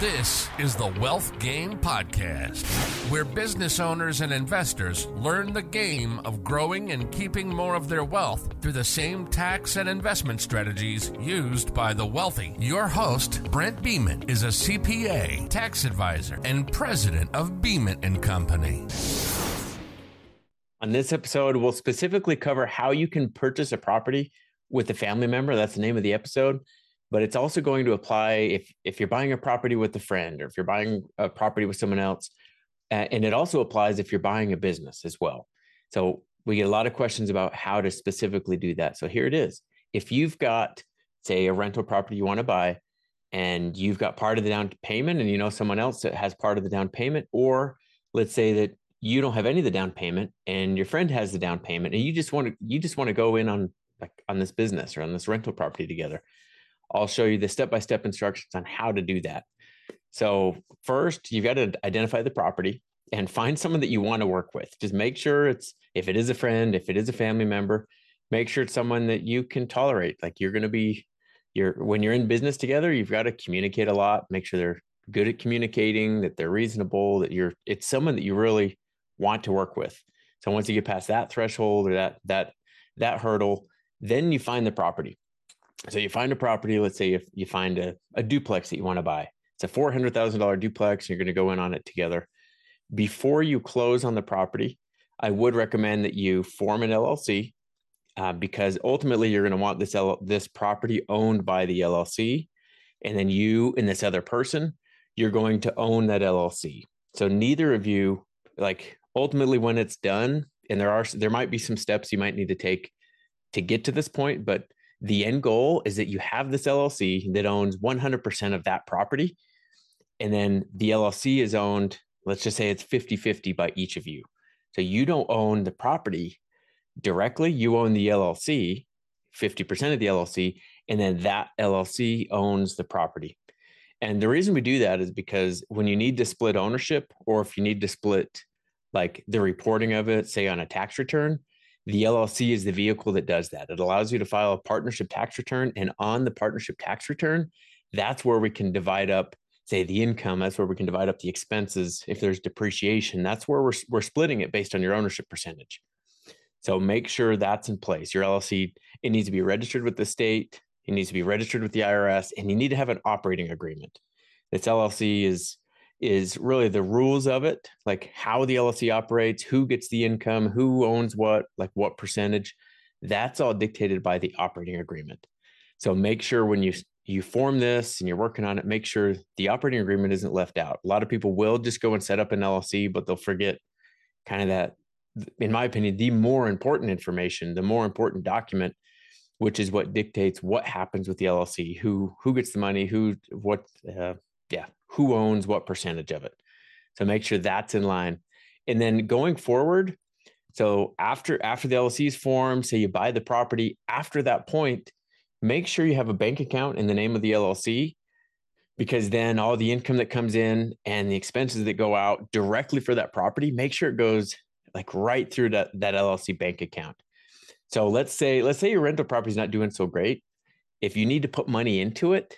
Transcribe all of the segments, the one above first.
This is the Wealth Game Podcast, where business owners and investors learn the game of growing and keeping more of their wealth through the same tax and investment strategies used by the wealthy. Your host, Brent Beeman, is a CPA, tax advisor, and president of Beeman and Company. On this episode, we'll specifically cover how you can purchase a property with a family member. That's the name of the episode but it's also going to apply if if you're buying a property with a friend or if you're buying a property with someone else and it also applies if you're buying a business as well. So we get a lot of questions about how to specifically do that. So here it is. If you've got say a rental property you want to buy and you've got part of the down payment and you know someone else that has part of the down payment or let's say that you don't have any of the down payment and your friend has the down payment and you just want to you just want to go in on like on this business or on this rental property together I'll show you the step by step instructions on how to do that. So, first, you've got to identify the property and find someone that you want to work with. Just make sure it's, if it is a friend, if it is a family member, make sure it's someone that you can tolerate. Like you're going to be, you're, when you're in business together, you've got to communicate a lot, make sure they're good at communicating, that they're reasonable, that you're, it's someone that you really want to work with. So once you get past that threshold or that, that, that hurdle, then you find the property. So you find a property, let's say if you find a, a duplex that you want to buy. It's a $400,000 duplex, and you're going to go in on it together. Before you close on the property, I would recommend that you form an LLC uh, because ultimately you're going to want this L- this property owned by the LLC, and then you and this other person, you're going to own that LLC. So neither of you, like ultimately when it's done, and there are there might be some steps you might need to take to get to this point, but the end goal is that you have this LLC that owns 100% of that property. And then the LLC is owned, let's just say it's 50 50 by each of you. So you don't own the property directly, you own the LLC, 50% of the LLC, and then that LLC owns the property. And the reason we do that is because when you need to split ownership, or if you need to split like the reporting of it, say on a tax return, the LLC is the vehicle that does that. It allows you to file a partnership tax return. And on the partnership tax return, that's where we can divide up, say, the income. That's where we can divide up the expenses. If there's depreciation, that's where we're, we're splitting it based on your ownership percentage. So make sure that's in place. Your LLC, it needs to be registered with the state, it needs to be registered with the IRS, and you need to have an operating agreement. This LLC is is really the rules of it, like how the LLC operates, who gets the income, who owns what, like what percentage. That's all dictated by the operating agreement. So make sure when you you form this and you're working on it, make sure the operating agreement isn't left out. A lot of people will just go and set up an LLC, but they'll forget kind of that, in my opinion, the more important information, the more important document, which is what dictates what happens with the LLC, who who gets the money, who what uh, yeah, who owns what percentage of it. So make sure that's in line. And then going forward, so after after the LLC is formed, say you buy the property, after that point, make sure you have a bank account in the name of the LLC because then all the income that comes in and the expenses that go out directly for that property, make sure it goes like right through that, that LLC bank account. So let's say let's say your rental property is not doing so great. If you need to put money into it,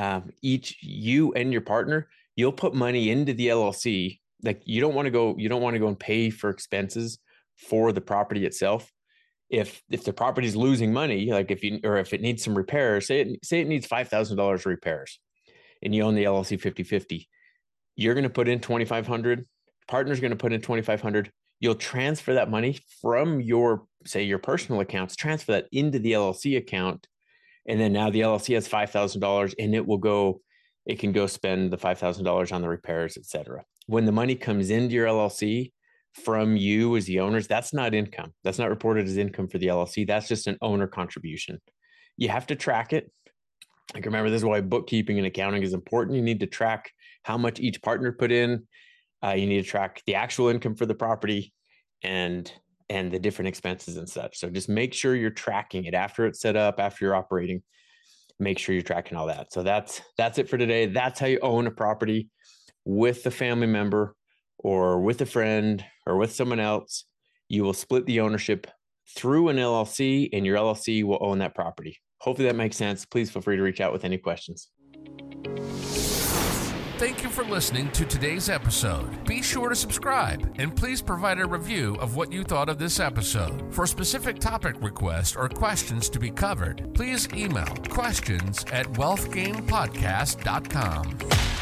um, each you and your partner, you'll put money into the LLC. Like you don't want to go, you don't want to go and pay for expenses for the property itself. If if the property is losing money, like if you or if it needs some repairs, say it say it needs five thousand dollars repairs, and you own the LLC 50-50, you're going to put in twenty five hundred. Partner's going to put in twenty five hundred. You'll transfer that money from your say your personal accounts, transfer that into the LLC account and then now the LLC has five thousand dollars, and it will go. It can go spend the five thousand dollars on the repairs, et cetera. When the money comes into your LLC from you as the owners, that's not income. That's not reported as income for the LLC. That's just an owner contribution. You have to track it. Like remember, this is why bookkeeping and accounting is important. You need to track how much each partner put in. Uh, you need to track the actual income for the property, and and the different expenses and such. So just make sure you're tracking it after it's set up, after you're operating. Make sure you're tracking all that. So that's that's it for today. That's how you own a property with a family member or with a friend or with someone else. You will split the ownership through an LLC and your LLC will own that property. Hopefully that makes sense. Please feel free to reach out with any questions. Thank you for listening to today's episode. Be sure to subscribe and please provide a review of what you thought of this episode. For specific topic requests or questions to be covered, please email questions at wealthgamepodcast.com.